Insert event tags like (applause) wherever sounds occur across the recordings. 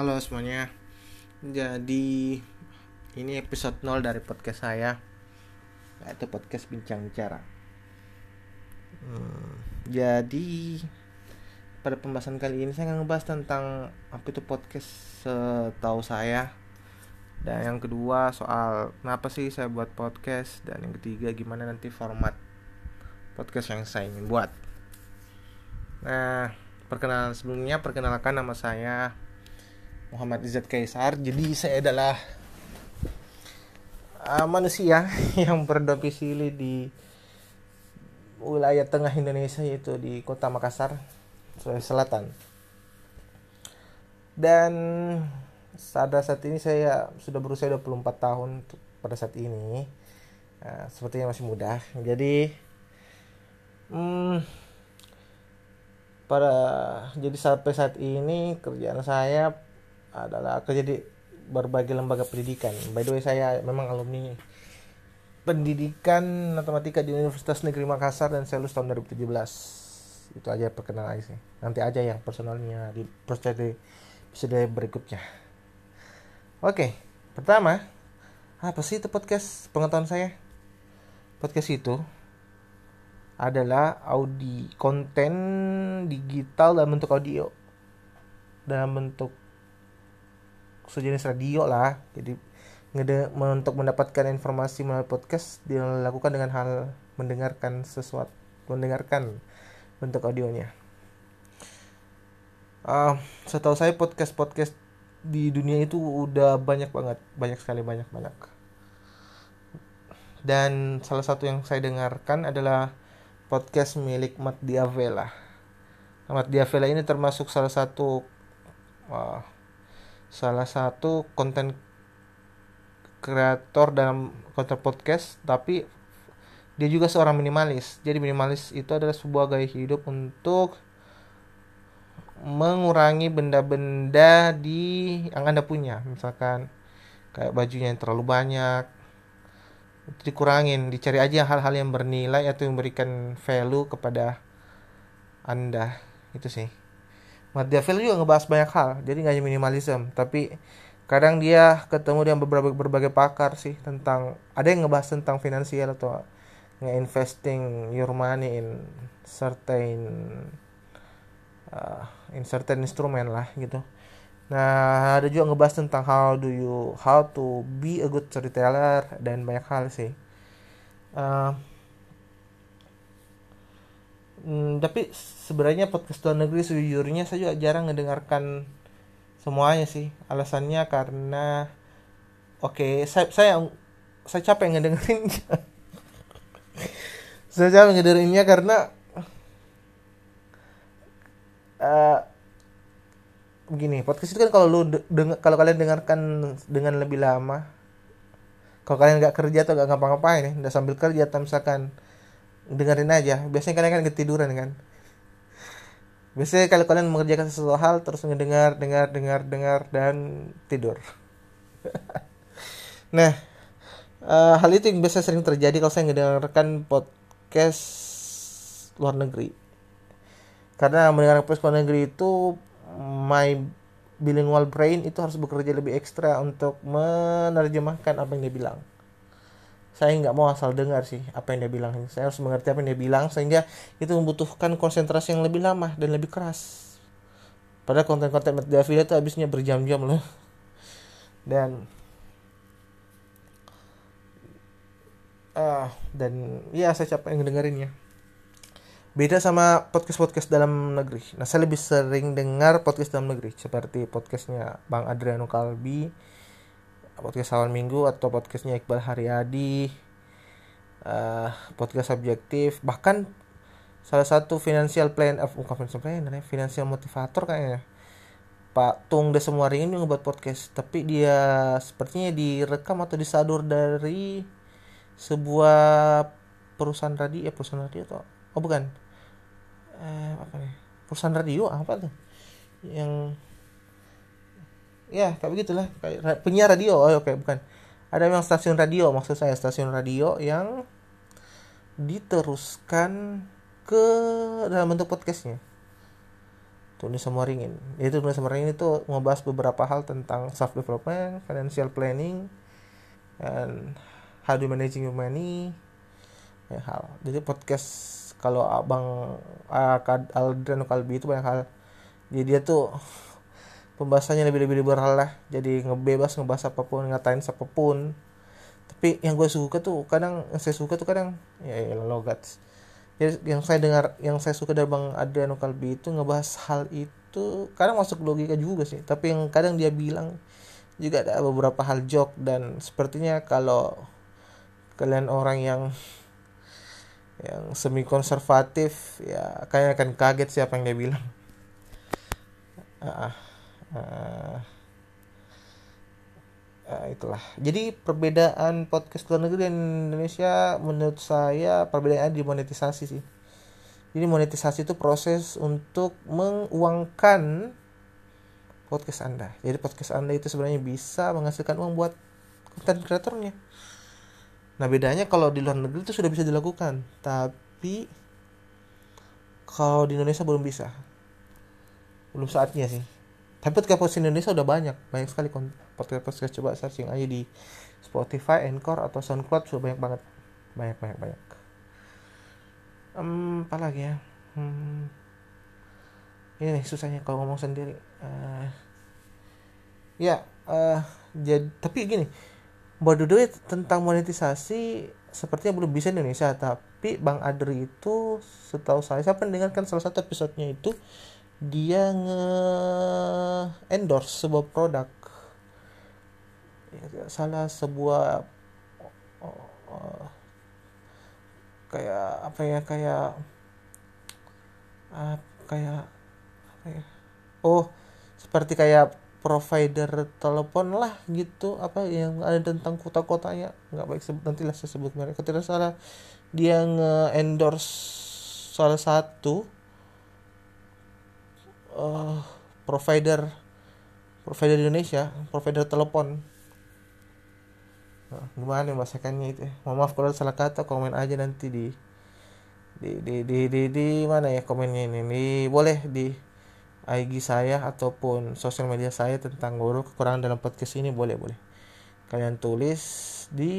Halo semuanya. Jadi ini episode 0 dari podcast saya. Yaitu podcast bincang bicara. Hmm, jadi pada pembahasan kali ini saya akan ngebahas tentang apa itu podcast setahu saya. Dan yang kedua soal kenapa sih saya buat podcast dan yang ketiga gimana nanti format podcast yang saya ingin buat. Nah, perkenalan sebelumnya perkenalkan nama saya Muhammad Izzat Kaisar. Jadi saya adalah uh, manusia (laughs) yang berdomisili di wilayah tengah Indonesia yaitu di Kota Makassar, Sulawesi Selatan. Dan pada saat ini saya sudah berusia 24 tahun pada saat ini. Nah, sepertinya masih muda. Jadi hmm, pada jadi sampai saat ini kerjaan saya adalah kerja di berbagai lembaga pendidikan. By the way saya memang alumni pendidikan matematika di Universitas Negeri Makassar dan saya lulus tahun 2017. Itu aja perkenalan sih. Nanti aja yang personalnya di episode episode berikutnya. Oke, pertama, apa sih itu podcast pengetahuan saya? Podcast itu adalah audi konten digital dalam bentuk audio dalam bentuk sejenis radio lah. Jadi ngede untuk mendapatkan informasi melalui podcast dilakukan dengan hal mendengarkan sesuatu mendengarkan bentuk audionya. Uh, setahu saya podcast podcast di dunia itu udah banyak banget banyak sekali banyak banyak. Dan salah satu yang saya dengarkan adalah podcast milik Matt Diavela. Matt Diavela ini termasuk salah satu uh, salah satu konten kreator dalam konten podcast tapi dia juga seorang minimalis. Jadi minimalis itu adalah sebuah gaya hidup untuk mengurangi benda-benda di yang anda punya. Misalkan kayak bajunya yang terlalu banyak itu dikurangin dicari aja hal-hal yang bernilai atau memberikan value kepada anda. Itu sih Machiavelli juga ngebahas banyak hal jadi nggak hanya minimalism tapi kadang dia ketemu dengan beberapa berbagai pakar sih tentang ada yang ngebahas tentang finansial atau nge-investing your money in certain uh, in certain instrument lah gitu. Nah ada juga ngebahas tentang how do you how to be a good storyteller dan banyak hal sih. Uh, hmm, tapi sebenarnya podcast luar negeri sejujurnya saya juga jarang ngedengarkan semuanya sih. Alasannya karena oke okay, saya saya saya capek ngedengerin (laughs) saya capek ngedengerinnya karena uh, begini podcast itu kan kalau lu deng kalau kalian dengarkan dengan lebih lama kalau kalian nggak kerja atau nggak ngapa-ngapain ya udah sambil kerja atau misalkan dengerin aja. Biasanya kalian kan ketiduran kan? Biasanya kalau kalian mengerjakan sesuatu hal terus ngedengar dengar dengar dengar dan tidur. (laughs) Nah uh, hal itu yang biasa sering terjadi kalau saya ngedengarkan podcast luar negeri. Karena mendengar podcast luar negeri itu my bilingual brain itu harus bekerja lebih ekstra untuk menerjemahkan apa yang dia bilang saya nggak mau asal dengar sih apa yang dia bilang. Saya harus mengerti apa yang dia bilang sehingga itu membutuhkan konsentrasi yang lebih lama dan lebih keras. Pada konten-konten Matt Davila itu habisnya berjam-jam loh. Dan ah dan ya saya capek ngedengerinnya beda sama podcast-podcast dalam negeri. Nah, saya lebih sering dengar podcast dalam negeri seperti podcastnya Bang Adriano Kalbi, podcast awal minggu atau podcastnya Iqbal Haryadi, uh, podcast subjektif, bahkan salah satu financial plan, uh, financial plan, ya, financial motivator kayaknya. Pak Tung semua ringin juga buat podcast, tapi dia sepertinya direkam atau disadur dari sebuah perusahaan radio ya perusahaan radio atau oh bukan. Eh, apa nih? Perusahaan radio apa tuh? Yang ya kayak begitulah. Kayak penyiar radio. Oh oke okay, bukan. Ada memang stasiun radio maksud saya stasiun radio yang diteruskan ke dalam bentuk podcastnya. Tulis semua ringin. Itu tulis semua ringin itu ngebahas beberapa hal tentang self development financial planning dan how you managing your money banyak hal. Jadi podcast kalau abang Aldriano Kalbi itu banyak hal. Jadi dia tuh pembahasannya lebih lebih liberal lah. Jadi ngebebas ngebahas apa pun ngatain siapa pun. Tapi yang gue suka tuh kadang yang saya suka tuh kadang ya, ya logat ya, yang saya dengar yang saya suka dari bang Adriano Kalbi itu ngebahas hal itu kadang masuk logika juga sih. Tapi yang kadang dia bilang juga ada beberapa hal joke dan sepertinya kalau kalian orang yang yang semi konservatif ya kayaknya akan kaget siapa yang dia bilang. Uh, uh, uh, itulah. Jadi perbedaan podcast luar negeri dan Indonesia menurut saya perbedaannya di monetisasi sih. Jadi monetisasi itu proses untuk menguangkan podcast anda. Jadi podcast anda itu sebenarnya bisa menghasilkan uang buat konten kreatornya. Nah bedanya kalau di luar negeri itu sudah bisa dilakukan. Tapi kalau di Indonesia belum bisa. Belum saatnya sih tapi podcast Indonesia udah banyak banyak sekali podcast podcast coba searching aja di Spotify, Anchor atau SoundCloud sudah banyak banget. Banyak banyak banyak. Um, apa lagi ya? Hmm, ini nih susahnya kalau ngomong sendiri. Uh, ya uh, jadi tapi gini Mbak Dudu tentang monetisasi sepertinya belum bisa di Indonesia. Tapi Bang Adri itu setahu saya saya pendengarkan salah satu episodenya itu dia nge endorse sebuah produk. Ya, salah sebuah oh, oh, kayak apa ya kayak uh, kayak ya? Oh seperti kayak provider telepon lah gitu apa yang ada tentang kota-kotanya. Nggak baik sebut nanti lah saya sebut mereka tidak salah dia nge endorse salah satu uh, provider provider Indonesia provider telepon. Nah, gimana bahasakannya itu? Mohon maaf kalau salah kata komen aja nanti di di di di di, di mana ya komennya ini? Di, boleh di IG saya ataupun sosial media saya tentang guru kekurangan dalam podcast ini boleh boleh. Kalian tulis di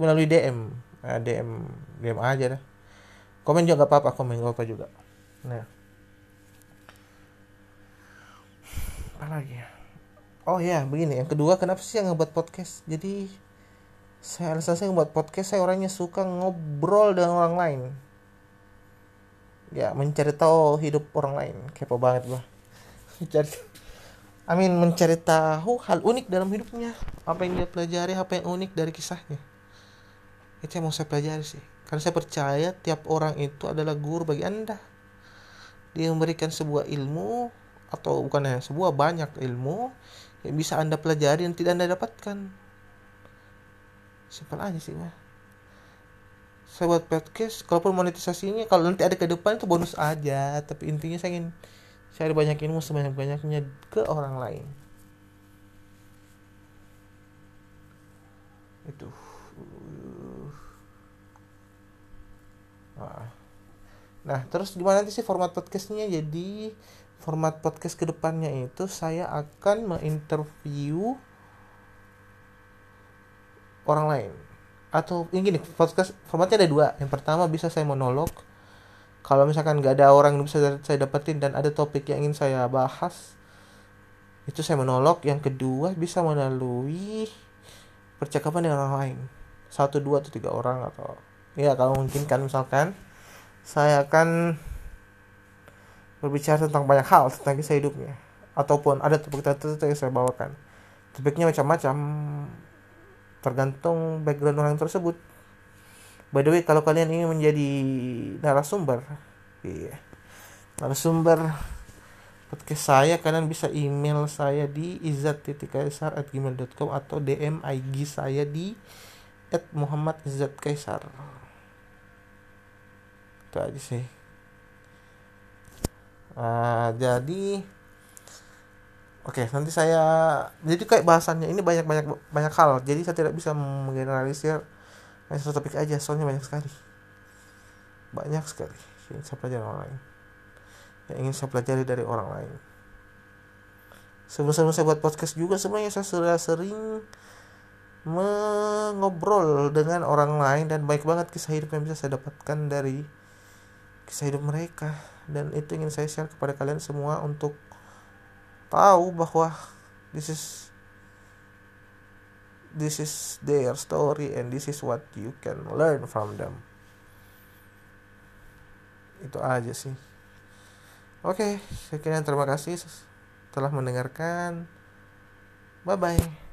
melalui DM nah, DM DM aja dah. Komen juga gak apa-apa komen gak apa juga. Nah apa lagi ya? Oh ya begini. Yang kedua kenapa sih yang ngebuat podcast? Jadi saya alasan saya ngebuat podcast saya orangnya suka ngobrol dengan orang lain. Ya mencari tahu hidup orang lain. Kepo banget gua. (laughs) Mencari Amin mencari tahu hal unik dalam hidupnya. Apa yang dia pelajari apa yang unik dari kisahnya. Itu yang mau saya pelajari sih. Karena saya percaya tiap orang itu adalah guru bagi anda. Dia memberikan sebuah ilmu atau bukan ya sebuah banyak ilmu yang bisa anda pelajari dan tidak anda dapatkan. Simpel aja sih mah saya buat podcast kalaupun monetisasinya kalau nanti ada ke depan itu bonus aja. Tapi intinya saya ingin cari banyak ilmu sebanyak banyaknya ke orang lain. Itu. Nah terus gimana nanti sih format podcastnya? Jadi format podcast ke depannya itu saya akan menginterview orang lain. Atau yang gini podcast formatnya ada dua. Yang pertama bisa saya monolog. Kalau misalkan nggak ada orang yang bisa saya dapetin dan ada topik yang ingin saya bahas itu saya monolog. Yang kedua bisa melalui percakapan dengan orang lain. Satu dua atau tiga orang atau ya kalau mungkin kan misalkan. Saya akan berbicara tentang banyak hal tentang kisah hidupnya. Ataupun ada topik tertentu yang saya bawakan. Topiknya macam-macam. Tergantung background orang tersebut. By the way kalau kalian ingin menjadi narasumber iya. Narasumber podcast saya kalian bisa email saya di izat.kaisar@gmail.com atau DM IG saya di at Muhammad Izzat Kaisar itu aja sih uh, jadi oke okay, nanti saya jadi kayak bahasannya ini banyak banyak banyak hal. Jadi saya tidak bisa menggeneralisir hanya satu topik aja soalnya banyak sekali. Banyak sekali saya pelajari orang lain. Yang ingin saya pelajari dari orang lain. Sebelum saya buat podcast juga sebenarnya saya sudah sering mengobrol dengan orang lain dan baik banget kisah hidup yang bisa saya dapatkan dari kisah hidup mereka. Dan itu ingin saya share kepada kalian semua untuk tahu bahwa this is this is their story and this is what you can learn from them. Itu aja sih. Oke sekian. Terima kasih telah mendengarkan. Bye bye